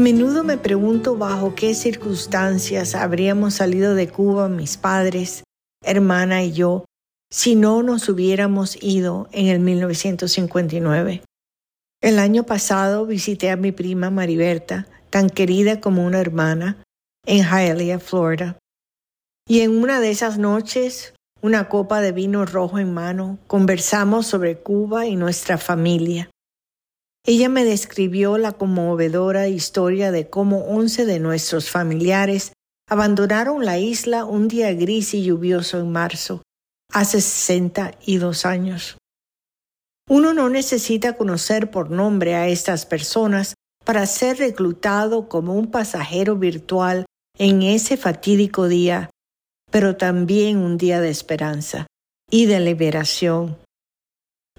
menudo me pregunto bajo qué circunstancias habríamos salido de Cuba mis padres, hermana y yo si no nos hubiéramos ido en el 1959. El año pasado visité a mi prima Mariberta, tan querida como una hermana, en Hialeah, Florida. Y en una de esas noches, una copa de vino rojo en mano, conversamos sobre Cuba y nuestra familia. Ella me describió la conmovedora historia de cómo once de nuestros familiares abandonaron la isla un día gris y lluvioso en marzo, hace 62 años. Uno no necesita conocer por nombre a estas personas para ser reclutado como un pasajero virtual en ese fatídico día, pero también un día de esperanza y de liberación.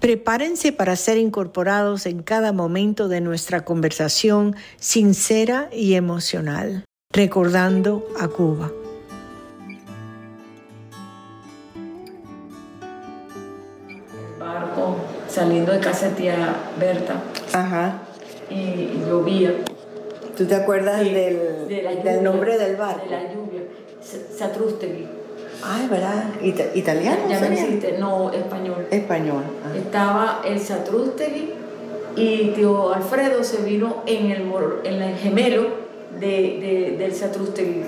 Prepárense para ser incorporados en cada momento de nuestra conversación sincera y emocional, recordando a Cuba. barco saliendo de casa de tía Berta Ajá. y llovía. ¿Tú te acuerdas Sí, del, de del nombre del barco? De la lluvia. Sa- Satrústegui. Ay, ¿verdad? Ita- ¿Italiano? Ya no existe, no, español. Español. ah. Estaba el Satrústegui y tío Alfredo se vino en el, en el gemelo de, de- del Satrústegui,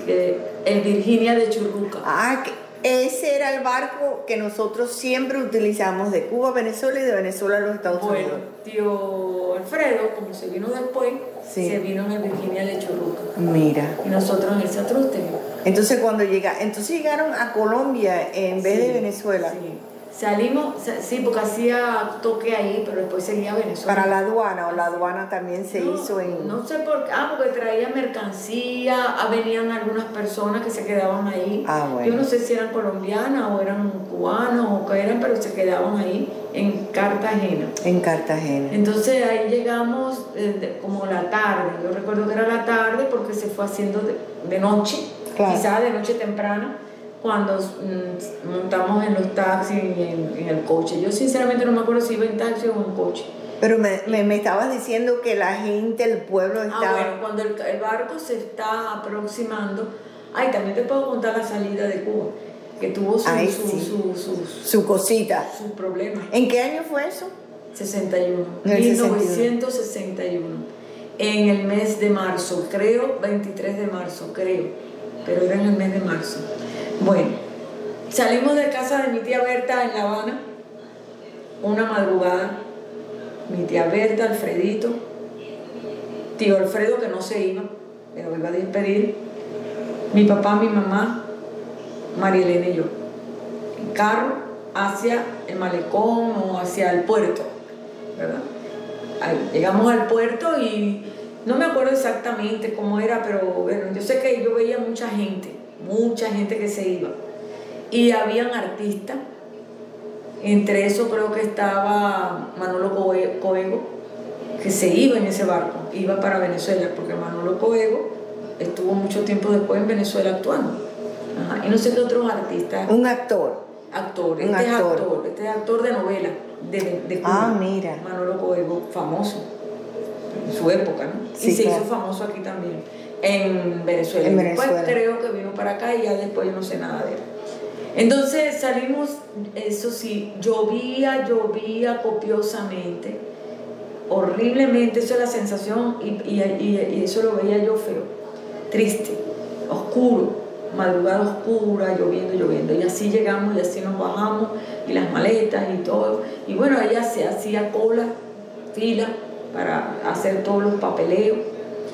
el Virginia de Churruca. Ah, ese era el barco que nosotros siempre utilizamos de Cuba a Venezuela y de Venezuela a los Estados Bueno, Unidos. tío Alfredo, como se vino después, Sí. se vino en Virginia de Churruca. Mira. Y nosotros en el Satrústegui. Entonces cuando llega, entonces llegaron a Colombia en vez Sí, de Venezuela. Sí. Salimos, sa- sí, porque hacía toque ahí, pero después seguía a Venezuela. Para la aduana, o la aduana también se no, hizo en... No sé por qué, ah, porque traía mercancía, ah, venían algunas personas que se quedaban ahí. Ah, bueno. Yo no sé si eran colombianas o eran cubanos o qué eran, pero se quedaban ahí en Cartagena. En Cartagena. Entonces ahí llegamos eh, como la tarde, yo recuerdo que era la tarde porque se fue haciendo de, de noche, Claro. quizás de noche temprana, cuando mm, montamos en los taxis y en, en el coche. Yo sinceramente no me acuerdo si iba en taxi o en coche. Pero me, me, me estabas diciendo que la gente, el pueblo Ah, estaba... bueno, cuando el, el barco se está aproximando, ay, también te puedo contar la salida de Cuba, que tuvo su, Ay, su, sí. su, Su cosita. sus problemas. ¿En qué año fue eso? 61, En el 1961, en el mes de marzo, creo, 23 de marzo, creo, pero era en el mes de marzo. Bueno, salimos de casa de mi tía Berta en La Habana, una madrugada, mi tía Berta, Alfredito, tío Alfredo que no se iba, pero iba a despedir, mi papá, mi mamá, María y yo, en carro hacia el malecón o hacia el puerto, ¿verdad? Llegamos al puerto y no me acuerdo exactamente cómo era, pero bueno, yo sé que yo veía mucha gente, mucha gente que se iba. Y habían artistas, entre eso creo que estaba Manolo Coe- Coego, que se iba en ese barco, iba para Venezuela, porque Manolo Coego estuvo mucho tiempo después en Venezuela actuando. Ajá, Y no sé qué otros artistas Un actor. actor, Un este actor. es actor, este es actor de novela, de, de Cuba. Ah, mira. Manolo Coelho, famoso en su época, ¿no? Sí, y se claro. hizo famoso aquí también, en Venezuela. En después creo que vino para acá y ya después yo no sé nada de él. Entonces salimos, eso sí, llovía, llovía copiosamente, horriblemente, eso es la sensación y, y- y- y eso lo veía yo feo, triste, oscuro, madrugada oscura, lloviendo, lloviendo. Y así llegamos y así nos bajamos y las maletas y todo. Y bueno, ella se hacía cola, fila para hacer todos los papeleos.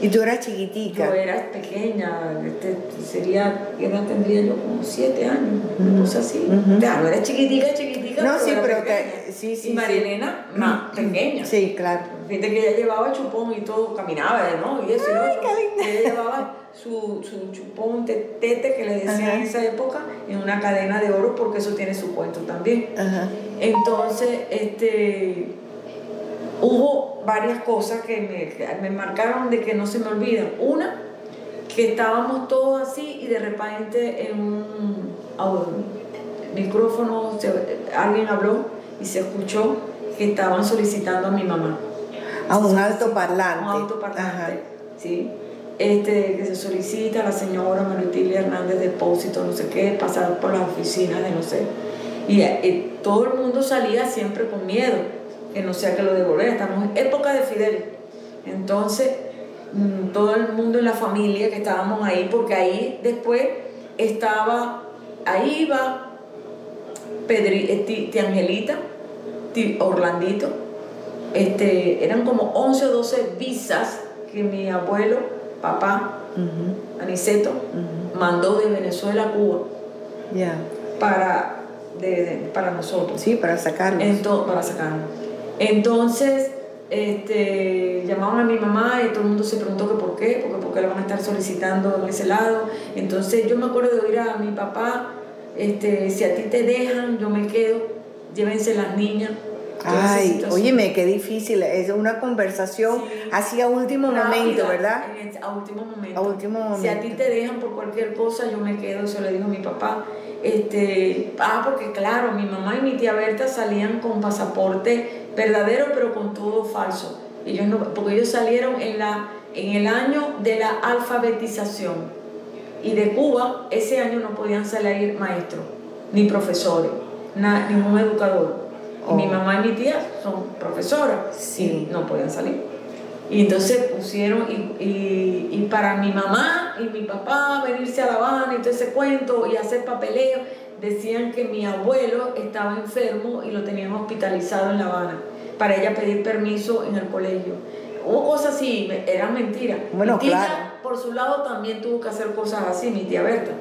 Y tú eras chiquitica. Yo era pequeña, este, sería, ¿qué edad tendría yo? Como siete años, una cosa así. Ujú. Claro, era chiquitica, chiquitica. No, sí, pero te- sí, sí, Y María sí. Más pequeña. Sí, claro. Fíjate que ella llevaba chupón y todo, caminaba, ¿no? Y eso y Ay, linda. Ella llevaba su, su chupón te- tete, que le decían Ajá. en esa época, en una cadena de oro, porque eso tiene su cuento también. Ajá. Entonces, este, hubo varias cosas que me, que me marcaron de que no se me olvidan. Una, que estábamos todos así y de repente en un micrófono se- alguien habló y se escuchó que estaban solicitando a mi mamá. A un alto parlante. Un autoparlante, Ajá. ¿sí? este, que se solicita a la señora Maritilia Hernández Depósito, no sé qué, pasar por las oficinas de no sé. Y, y todo el mundo salía siempre con miedo, que no sea que lo devolviera. Estamos en época de Fidel. Entonces, mm, todo el mundo en la familia que estábamos ahí, porque ahí después estaba, ahí iba Pedri, eh, ti- tía Angelita, ti- Orlandito, este, eran como 11 o 12 visas que mi abuelo, papá, Aniceto, mandó de Venezuela a Cuba Ya. para, de- de- para nosotros. Sí, para sacarlos. Ento- para sacarnos. Entonces, este, llamaron a mi mamá y todo el mundo se preguntó que por qué, porque por qué le van a estar solicitando en ese lado. Entonces, yo me acuerdo de oír a mi papá, este, si a ti te dejan, yo me quedo, llévense las niñas. Ay, óyeme, qué difícil. Es una conversación Sí. así a último Rápida, momento, ¿verdad? el- a último momento. A último Si a ti momento. te dejan por cualquier cosa, yo me quedo, eso le dijo mi papá. Este, ah, porque claro, mi mamá y mi tía Berta salían con pasaporte verdadero, pero con todo falso. Ellos no, porque ellos salieron en, la, en el año de la alfabetización. Y de Cuba, ese año no podían salir maestros, ni profesores, na- ningún educador. Y mi Oh. mamá y mi tía son profesoras Sí. y no podían salir. Y entonces pusieron, y, y, y para mi mamá y mi papá venirse a La Habana y todo ese cuento y hacer papeleo, decían que mi abuelo estaba enfermo y lo tenían hospitalizado en La Habana para ella pedir permiso en el colegio. Hubo cosas así, eran mentiras. Bueno, claro. Por su lado, también tuvo que hacer cosas así, mi tía Berta.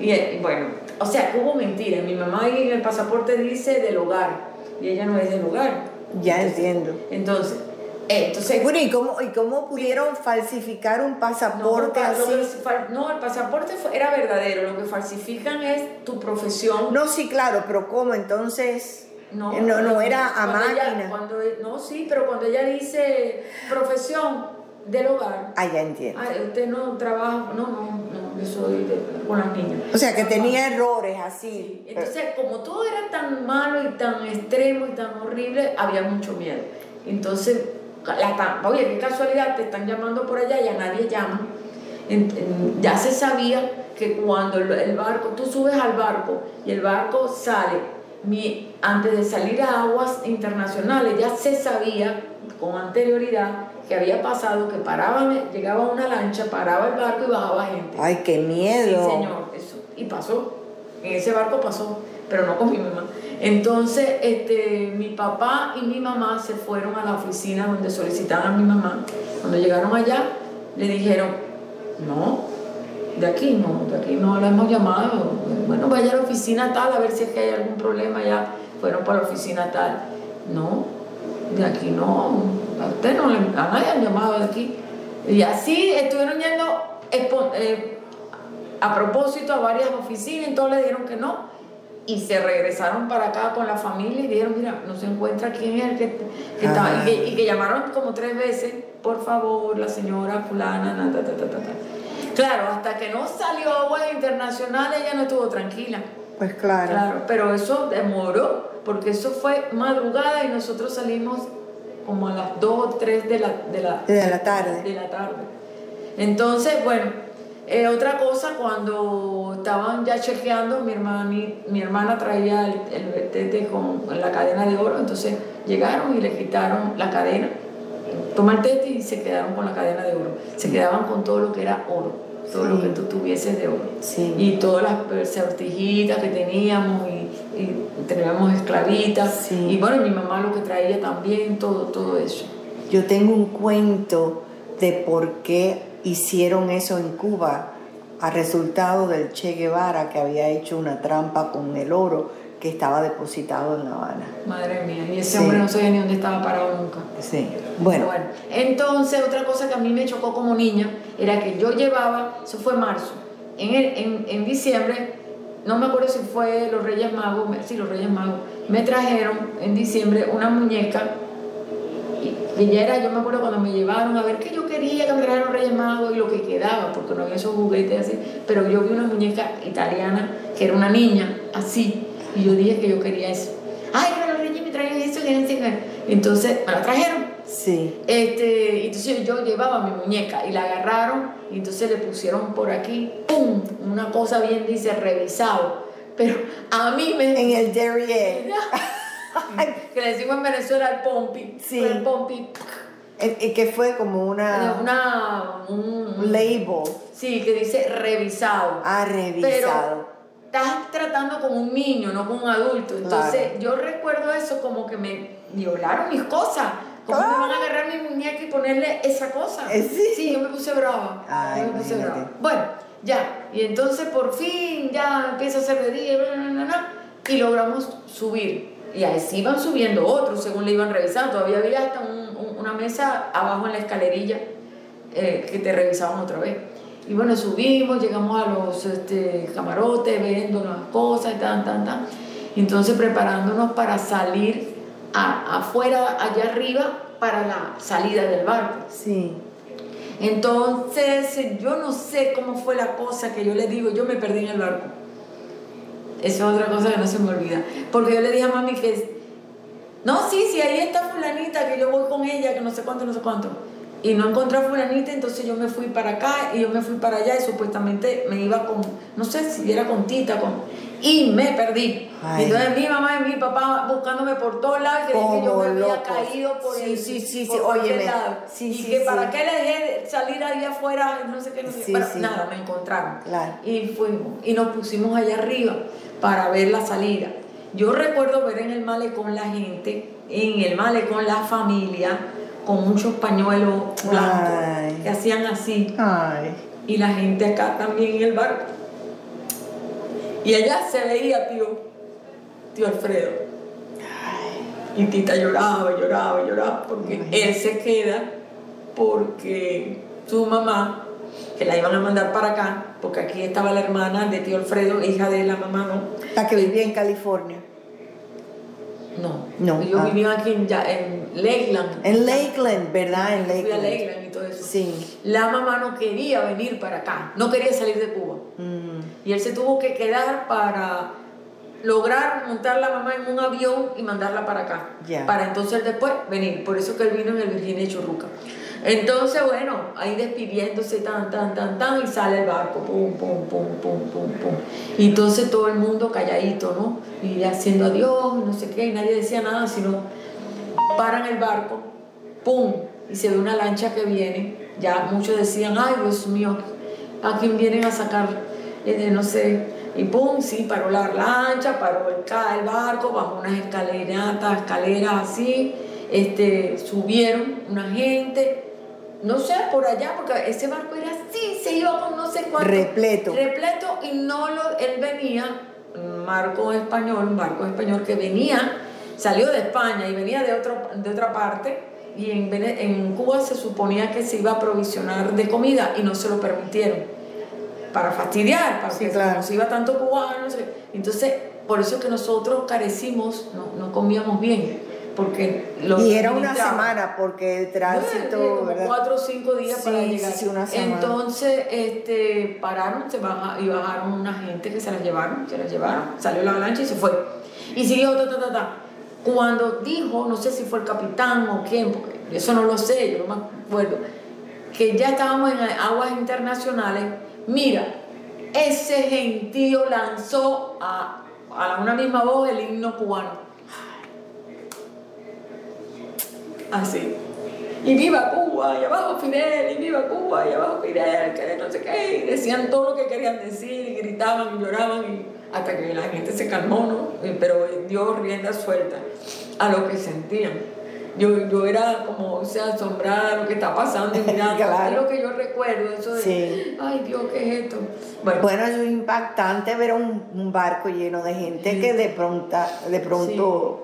Y eh, bueno, o sea, hubo mentiras. Mi mamá en el pasaporte dice del hogar y ella no es del hogar. Ya entiendo. Entonces, eh, entonces Bueno, ¿y cómo, ¿y cómo pudieron falsificar un pasaporte no, así? que no, el pasaporte era verdadero. Lo que falsifican es tu profesión. No, sí, claro, pero ¿cómo? Entonces, No, eh, no, no era a ella- cuando, no, sí, pero cuando ella dice profesión del hogar, Ah, ya entiendo. ay, usted no trabaja, no, no, no, yo soy de- con las niñas. O sea, que tenía errores así. Entonces, como todo era tan malo y tan extremo y tan horrible, había mucho miedo. Entonces, la, oye, qué casualidad, te están llamando por allá y a nadie llama. Ya se sabía que cuando el, el barco, tú subes al barco y el barco sale, mi- antes de salir a aguas internacionales, ya se sabía con anterioridad que había pasado que paraban, llegaba una lancha, paraba el barco y bajaba gente. Ay, qué miedo. Sí, señor, eso. Y pasó. En ese barco pasó, pero no con mi mamá. Entonces, este, mi papá y mi mamá se fueron a la oficina donde solicitaban a mi mamá. Cuando llegaron allá, le dijeron, no, de aquí no, de aquí no la hemos llamado. Bueno, vaya a la oficina tal a ver si es que hay algún problema allá. Fueron para la oficina tal. No, de aquí no, a usted no le, a nadie han llamado de aquí. Y así estuvieron yendo eh, a propósito a varias oficinas, entonces le dijeron que no. Y se regresaron para acá con la familia y dijeron, mira, no se encuentra quién es el que, que estaba. Y que, y que llamaron como tres veces, por favor, la señora fulana, na, ta, ta, ta. Claro, hasta que no salió agua internacional, ella no estuvo tranquila. Pues claro. Claro, pero eso demoró, porque eso fue madrugada y nosotros salimos como a las 2 o 3 de la, de la, De la tarde. de la tarde. Entonces, bueno, eh, otra cosa, cuando estaban ya chequeando, mi hermana, mi, mi hermana traía el, el con la cadena de oro, entonces llegaron y le quitaron la cadena, toma el tete y se quedaron con la cadena de oro. Se quedaban con todo lo que era oro, todo lo que tú tuvieses de oro Sí. y todas las sortijitas que teníamos y, y teníamos esclavitas Sí. y bueno mi mamá lo que traía también todo todo eso Yo tengo un cuento de por qué hicieron eso en Cuba a resultado del Che Guevara que había hecho una trampa con el oro que estaba depositado en La Habana. madre mía y ese Sí. hombre no sabía ni dónde estaba parado nunca Sí. Bueno, Bueno, entonces otra cosa que a mí me chocó como niña era que yo llevaba, eso fue marzo, en, el- en, en diciembre, no me acuerdo si fue los Reyes Magos, sí, los Reyes Magos, me trajeron en diciembre una muñeca, y, que ya era, yo me acuerdo cuando me llevaron a ver qué yo quería que me trajeran los Reyes Magos y lo que quedaba, porque no había esos juguetes así, pero yo vi una muñeca italiana que era una niña, así, y yo dije que yo quería eso. Ay, pero los Reyes me traen eso, qué. Entonces me la trajeron Sí. Este, entonces yo llevaba mi muñeca y la agarraron y entonces le pusieron por aquí, ¡pum! Una cosa bien dice revisado. Pero a mí me... En el derrière. que le decimos en Venezuela el pompi. Sí. El pompi. Y que fue como una... Una... Un, label. Sí, que dice revisado. Ah, revisado. Pero estás tratando con un niño, no con un adulto. Entonces yo recuerdo eso como que me violaron mis cosas. ¿Cómo me van a agarrar mi muñeca y ponerle esa cosa? Eh, sí. Sí, yo me puse brava. Ay, yo me puse brava. Bueno, ya. Y entonces por fin ya empieza a ser de día y logramos subir. Y así iban subiendo otros según le iban revisando. Todavía había hasta una mesa abajo en la escalerilla eh, que te revisaban otra vez. Y bueno, subimos, llegamos a los este, camarotes, viendo las cosas y tan, tan, tan. Y entonces preparándonos para salir afuera, allá arriba, para la salida del barco. Sí. Entonces, yo no sé cómo fue la cosa que yo le digo, yo me perdí en el barco. Esa es otra cosa que no se me olvida. Porque yo le dije a mami que, no, sí, sí, ahí está fulanita, que yo voy con ella, que no sé cuánto, no sé cuánto y no encontré a fulanita, entonces yo me fui para acá y yo me fui para allá y supuestamente me iba con, no sé si era con Tita, con, y me perdí. Entonces mi mamá y mi papá buscándome por todos lados, que, que yo me había caído por sí, el sí, sí, por sí, lado. Sí, y sí, que sí. para qué le dejé salir ahí afuera, no sé qué, no sé nada, me encontraron. Claro. Y fuimos, y nos pusimos allá arriba para ver la salida. Yo recuerdo ver en el malecón la gente, en el malecón la familia, con muchos pañuelos blancos que hacían así. Ay. Y la gente acá también en el barco. Y allá se veía tío, tío Alfredo. Y Tita lloraba, lloraba, lloraba, porque él se queda porque su mamá, que la iban a mandar para acá, porque aquí estaba la hermana de tío Alfredo, hija de la mamá, ¿no? La que vivía en California. No, no. Yo ah. vivía aquí en, en Lakeland. En Lakeland, ¿verdad? En Lakeland. Fui a Lakeland y todo eso. Sí. La mamá no quería venir para acá, no quería salir de Cuba. Mm. Y él se tuvo que quedar para lograr montar la mamá en un avión y mandarla para acá. Yeah. Para entonces después venir. Por eso que él vino en el Virginia Churruca. Entonces, bueno, ahí despidiéndose tan, tan, tan, tan, y sale el barco, pum, pum, pum, pum, pum, pum. Y entonces todo el mundo calladito, ¿no? Y haciendo adiós, no sé qué, y nadie decía nada, sino paran el barco, pum, y se ve una lancha que viene. Ya muchos decían, ay, Dios mío, ¿a quién vienen a sacar? Eh, no sé, y pum, sí, paró la lancha, paró el, el barco, bajó unas escaleratas, escaleras así, este, subieron una gente, no sé, por allá, porque ese barco era así, se iba con no sé cuánto. Repleto. Repleto, y no lo, él venía, un barco español, un barco español que venía, salió de España y venía de, otro, de otra parte, y en, en Cuba se suponía que se iba a provisionar de comida y no se lo permitieron, para fastidiar, para sí, que claro. se iba tanto cubano, entonces por eso que nosotros carecimos, no, no comíamos bien porque lo y era una semana porque el tránsito como ¿verdad? cuatro o cinco días sí, para llegar sí, una semana. entonces este pararon se baja, y bajaron una gente que se las llevaron se las llevaron salió la avalancha y se fue y siguió ta, ta, ta, ta. cuando dijo no sé si fue el capitán o quién porque eso no lo sé yo no me acuerdo que ya estábamos en aguas internacionales mira ese gentío lanzó a, a una misma voz el himno cubano así. Y viva Cuba, y abajo Fidel, y viva Cuba, y abajo Fidel, que no sé qué. Y decían todo lo que querían decir, y gritaban y lloraban, y hasta que la gente se calmó, ¿no? Pero dio rienda suelta a lo que sentían. Yo, yo era como, o sea, asombrada de lo que está pasando y mirando. claro. Es lo que yo recuerdo, eso de, sí. ay Dios, ¿qué es esto? Bueno, bueno es impactante ver un, un, barco lleno de gente sí. que de pronto, de pronto sí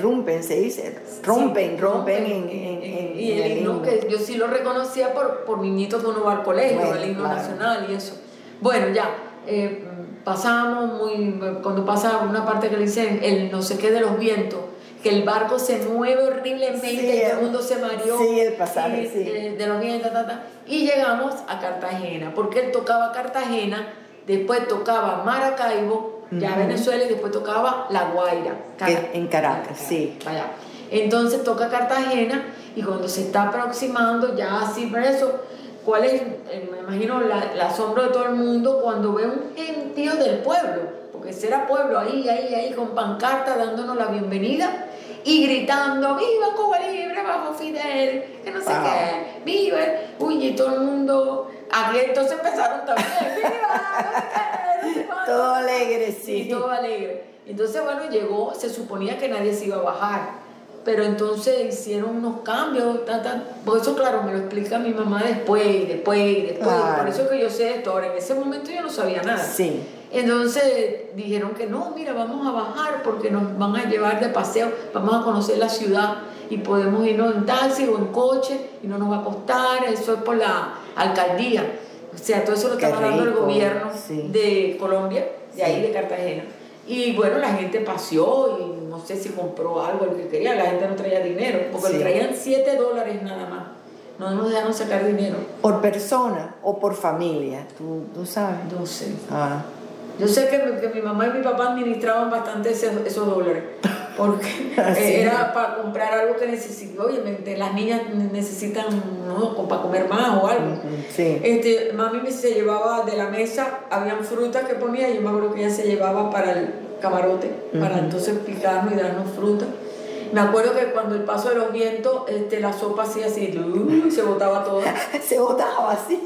rompen, se dice, rompen, sí, rompen, en, en, en, y el, himno, que yo sí lo reconocía por, por niñitos que uno va al colegio, bueno, el himno claro. nacional y eso. Bueno, ya, eh, pasamos muy, cuando pasa una parte que le dicen el no sé qué de los vientos, que el barco se mueve horriblemente sí, y todo el mundo se mareó. Sí, el pasaje, y, sí. eh, de los vientos, ta, ta, y llegamos a Cartagena, porque él tocaba Cartagena, después tocaba Maracaibo, ya. Venezuela y después tocaba La Guaira. Que- en Caracas, sí. Vaya. Entonces toca Cartagena y cuando se está aproximando, ya así por eso, ¿cuál es, eh, me imagino, la, el asombro de todo el mundo cuando ve un gentío del pueblo? Porque ese era pueblo ahí, ahí, ahí, con pancarta dándonos la bienvenida y gritando, ¡Viva Cuba Libre bajo Fidel! Que no sé Wow. qué, ¡Viva! Uy, y todo el mundo, aquí entonces empezaron también, ¡Viva! Todo alegre, Sí, sí. todo alegre. Entonces, bueno, llegó, se suponía que nadie se iba a bajar. Pero entonces hicieron unos cambios, ta, ta. por eso claro, me lo explica mi mamá después, y después, y después. Claro. Por eso que yo sé esto. Ahora, en ese momento yo no sabía nada. Sí. Entonces dijeron que no, mira, vamos a bajar porque nos van a llevar de paseo, vamos a conocer la ciudad y podemos irnos en taxi o en coche y no nos va a costar, eso es por la alcaldía. O sea, todo eso lo Qué está pagando el gobierno sí. de Colombia, de ahí de Cartagena. Y bueno, la gente paseó y no sé si compró algo, lo que quería, la gente no traía dinero, porque Sí. le traían 7 dólares nada más. No nos dejaron sacar dinero. ¿Por persona o por familia? ¿Tú, tú sabes? No sé. Ah, Yo sé que, mi- que mi mamá y mi papá administraban bastante ese- esos dólares, porque Ah, era para comprar algo que necesitaba. Oye, me- las niñas necesitan ¿no? para comer más o algo. sí. Este, mami me se llevaba de la mesa, habían frutas que ponía, y yo me acuerdo que ella se llevaba para el camarote, para entonces picarnos y darnos fruta. Me acuerdo que cuando el paso de los vientos, este, la sopa hacía así, y se botaba toda. Se botaba así.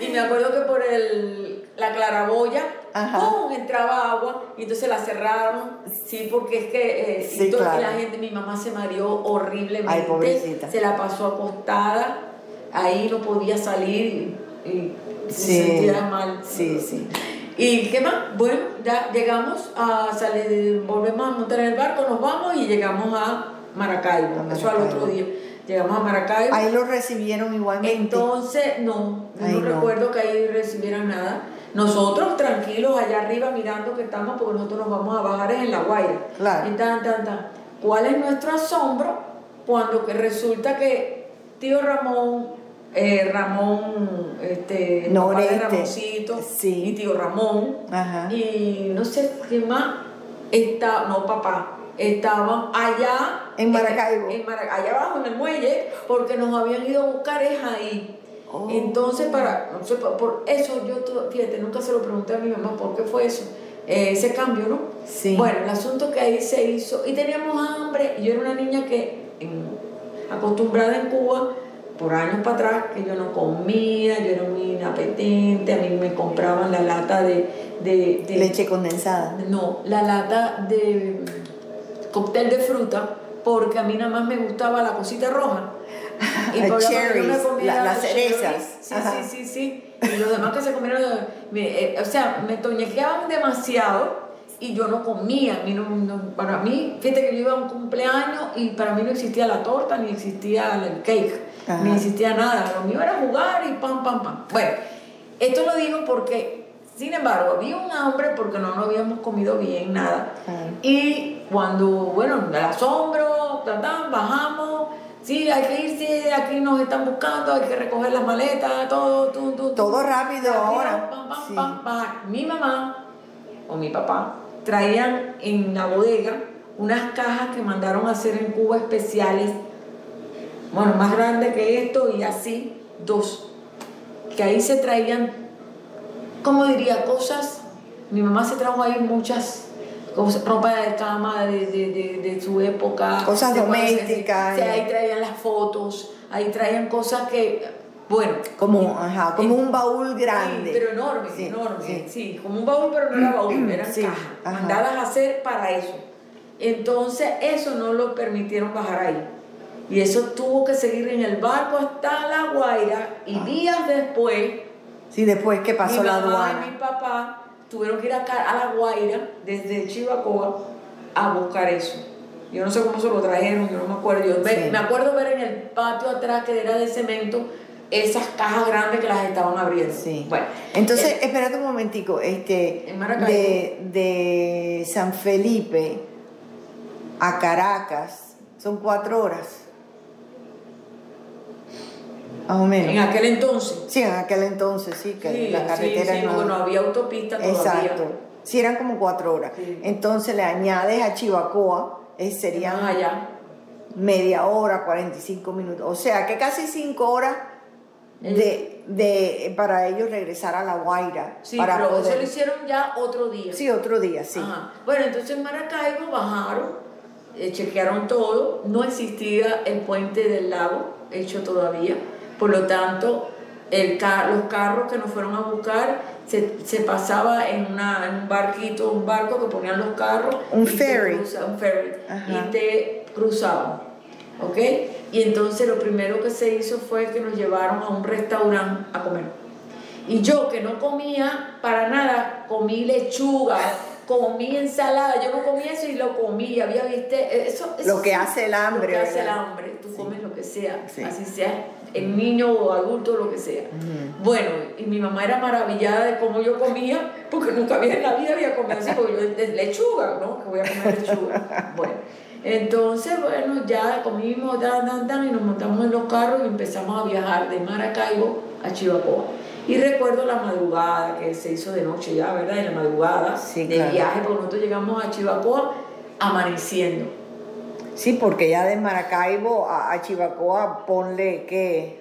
Y, y me acuerdo que por el, la claraboya. ¡pum! entraba agua y entonces la cerraron. Sí, porque es que eh, Sí, claro. la gente, mi mamá se mareó horriblemente. Ay, pobrecita. Se la pasó acostada, ahí no podía salir y, y se sentía mal. Sí, sí. ¿Y qué más? Bueno, ya llegamos a salir, volvemos a montar en el barco, nos vamos y llegamos a Maracaibo. A Eso al Maracaibo. otro día. Llegamos a Maracaibo. Ahí lo recibieron igualmente. Entonces, no, no. recuerdo que ahí recibieran nada. Nosotros tranquilos allá arriba mirando que estamos, porque nosotros nos vamos a bajar en La Guaira. Claro. Y tan, tan, tan. ¿Cuál es nuestro asombro cuando que resulta que tío Ramón, eh, Ramón, este, papá de. Ramoncito, Sí. y tío Ramón, Ajá. y no sé qué más, está, no papá, estaban allá En Maracaibo. en Mara- allá abajo en el muelle, porque nos habían ido a buscar es ahí. Oh. Entonces, para, no sé, por- eso yo, fíjate, nunca se lo pregunté a mi mamá por qué fue eso, eh, ese cambio, ¿no? Sí. Bueno, el asunto que ahí se hizo, y teníamos hambre, y yo era una niña que, en- acostumbrada en Cuba, por años para atrás, que yo no comía, yo era muy inapetente, a mí me compraban la lata de... de, de- Leche condensada. no, la lata de cóctel de fruta, porque a mí nada más me gustaba la cosita roja. Las por cherries, yo me comía la- las cerezas. Sí, Ajá. sí, sí, sí. Y los demás que se comieron, eh, o sea, me toñequeaban demasiado y yo no comía. Mí no- no- para mí, fíjate que yo iba a un cumpleaños y para mí no existía la torta, ni existía el cake, Ajá. ni existía nada. Lo mío era jugar y pam, pam, pam. Bueno, esto lo digo porque, sin embargo, había un hambre porque no, no habíamos comido bien, nada. Claro. Y cuando, bueno, el asombro, bajamos, sí, hay que irse, aquí nos están buscando, hay que recoger las maletas, todo, tú. Todo rápido ahora. Pam, pam, Sí. pam, pam. Mi mamá o mi papá traían en la bodega unas cajas que mandaron a hacer en Cuba especiales, bueno, más grandes que esto y así, dos, que ahí se traían, ¿cómo diría? Cosas, mi mamá se trajo ahí muchas ropa de cama de, de, de, de su época. Cosas se- domésticas, y- ahí traían las fotos, ahí traían cosas que, bueno, Como, ajá, como un baúl grande. Sí, pero enorme, Sí, enorme. sí. Sí. como un baúl, pero no era baúl, eran Sí, cajas, mandadas a hacer para eso. Entonces, eso no lo permitieron bajar ahí. Y eso tuvo que seguir en el barco hasta La Guaira. Y Ah. días después, Sí, después que pasó mi la mamá y aduana. mi papá tuvieron que ir acá a La Guaira, desde Chivacoa, a buscar eso. Yo no sé cómo se lo trajeron, yo no me acuerdo. Yo Sí. me acuerdo ver en el patio atrás, que era de cemento, esas cajas grandes que las estaban abriendo. Sí. Bueno, Entonces, eh, espérate un momentico, este, de, de San Felipe a Caracas son cuatro horas. Más o menos. en aquel entonces. Sí, en aquel entonces sí, que Sí, la carretera sí, sí, no... había autopista todavía. Exacto. Sí, eran como cuatro horas. Entonces le añades a Chivacoa, eh, serían allá. media hora, 45 minutos. O sea, que casi cinco horas de, de, para ellos regresar a La Guaira. Sí, para pero poder- eso lo hicieron ya otro día. Sí, otro día, sí. Ajá. Bueno, entonces en Maracaibo bajaron, eh, chequearon todo, no existía el puente del lago hecho todavía, por lo tanto el ca- los carros que nos fueron a buscar se, se pasaba en, una, en un barquito, un barco que ponían los carros. Un ferry. cruza- un ferry. Ajá. Y te cruzaban, ¿ok? Y entonces lo primero que se hizo fue que nos llevaron a un restaurante a comer. Y yo que no comía para nada, comí lechuga, comí ensalada, yo no comía eso y lo comí, había viste, eso, eso Lo que hace el hambre, Lo que hace el hambre, tú comes lo que sea, Sí. así sea en niño o adulto, lo que sea. Bueno, y mi mamá era maravillada de cómo yo comía, porque nunca había en la vida había comido así, porque yo de lechuga, ¿no? Que voy a comer lechuga. Bueno, entonces, bueno, ya comimos, dan, dan, dan, y nos montamos en los carros y empezamos a viajar de Maracaibo a Chivacoa. Y recuerdo la madrugada que se hizo de noche ya, ¿verdad? En la madrugada Sí, de claro. viaje, porque nosotros llegamos a Chivacoa amaneciendo. Sí, porque ya de Maracaibo a, a Chivacoa ponle que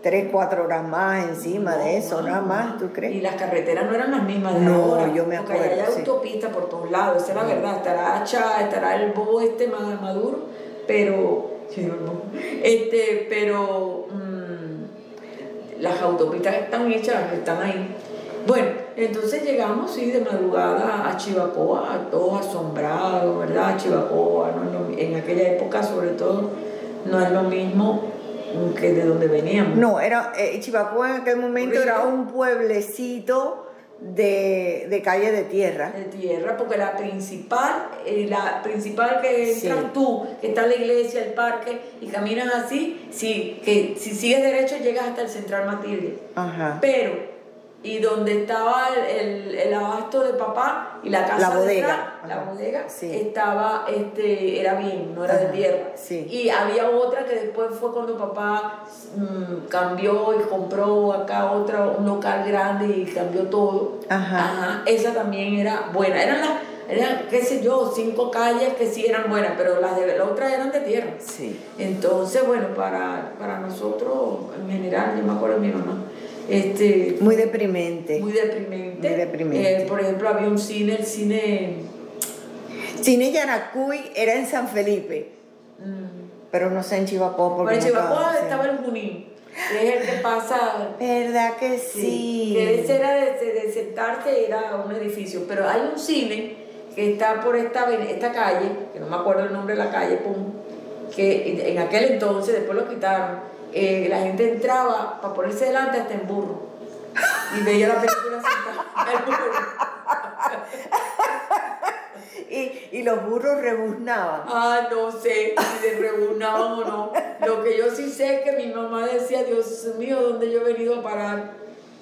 tres, cuatro horas más encima de eso, nada más, ¿tú Y crees? las carreteras no eran las mismas de No, ahora. yo me porque allá acuerdo, hay sí. por todos lados, esa es la verdad. Estará Hacha, estará el bobo este ma- maduro, pero. Este, pero. mm, las autopistas están hechas, están ahí. Bueno, entonces llegamos, sí, de madrugada a Chivacoa, todos asombrados, ¿verdad? Chivacoa, no en aquella época, sobre todo, no es lo mismo que de donde veníamos. No, era, eh, Chivacoa en aquel momento era un pueblecito de, de calle de tierra. de tierra, porque la principal, eh, la principal que Sí. entras tú, que está la iglesia, el parque, y caminas así, sí, que si sigues derecho llegas hasta el Central Matilde. Ajá. Pero, y donde estaba el, el, el abasto de papá y la casa La de bodega. atrás, la Ajá. bodega, Sí. estaba, este, era bien, no era Ajá. de tierra. Sí. Y había otra que después fue cuando papá mm, cambió y compró acá otra, un local grande y cambió todo. Ajá. Esa también era buena. Eran las, eran, qué sé yo, cinco calles que sí eran buenas, pero las de la otra eran de tierra. Sí. Entonces, bueno, para, para nosotros, en general, yo me acuerdo de mi mamá, este, Muy deprimente. muy deprimente. Muy deprimente. Eh, por ejemplo, había un cine, el cine... Cine Yaracuy era en San Felipe, mm, pero no sé en Chivacoa porque por el no Chivacoa sí. estaba el Junín, que es el que pasa ¿Verdad que sí? Que ese era de, de sentarse, era un edificio. Pero hay un cine que está por esta, esta calle, que no me acuerdo el nombre de la calle, pum, que en aquel entonces, después lo quitaron, eh, la gente entraba para ponerse delante hasta en burro. Y veía la película sentada burro. Y, y los burros rebuznaban. Ah, no sé si le rebunaban o no. Lo que yo sí sé es que mi mamá decía, Dios mío, ¿dónde yo he venido a parar?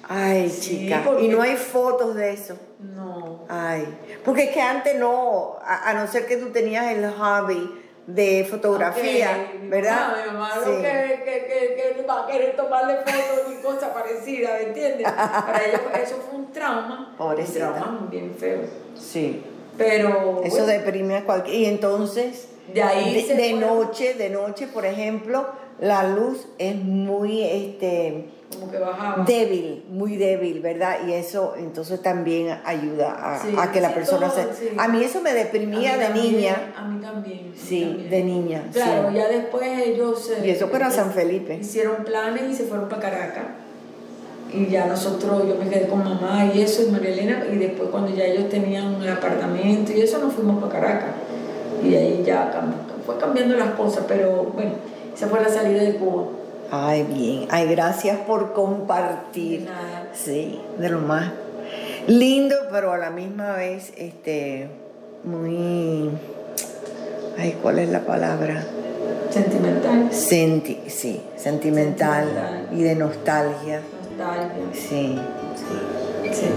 Ay, Sí, chica. porque- Y no hay fotos de eso. No. Ay. Porque es que antes no, a, a no ser que tú tenías el hobby de fotografía, mi ¿verdad? mamá, mi mamá Sí. lo que, que, que, va a querer tomarle fotos ni cosa parecida, ¿me entiendes? Para fue- eso fue un trauma. Pobrecita. Un trauma bien feo. Sí. Pero Eso bueno, deprime a cualquier. Y entonces, de ahí de, se de fue noche, de noche, por ejemplo, la luz es muy este, como que bajaba. débil, muy débil, ¿verdad? Y eso entonces también ayuda a, Sí, a que la sí, persona todo, se... sí. A mí eso me deprimía mí de también, niña. A mí también. Sí, también. de niña. Claro, ya después ellos. Y eso que era San Felipe. Hicieron planes y se fueron para Caracas. Y ya nosotros, yo me quedé con mamá y eso, y María Elena, y después cuando ya ellos tenían un apartamento y eso, nos fuimos para Caracas. Y ahí ya fue cambiando las cosas, pero bueno, esa fue la salida de Cuba. Ay, bien. Ay, gracias por De compartir. nada. Sí, de lo más lindo, pero a la misma vez, este, muy, ay, ¿cuál es la palabra? Sentimental. Senti, sí, sentimental Sentimental. y de nostalgia. Nostalgia. Sí. Sí.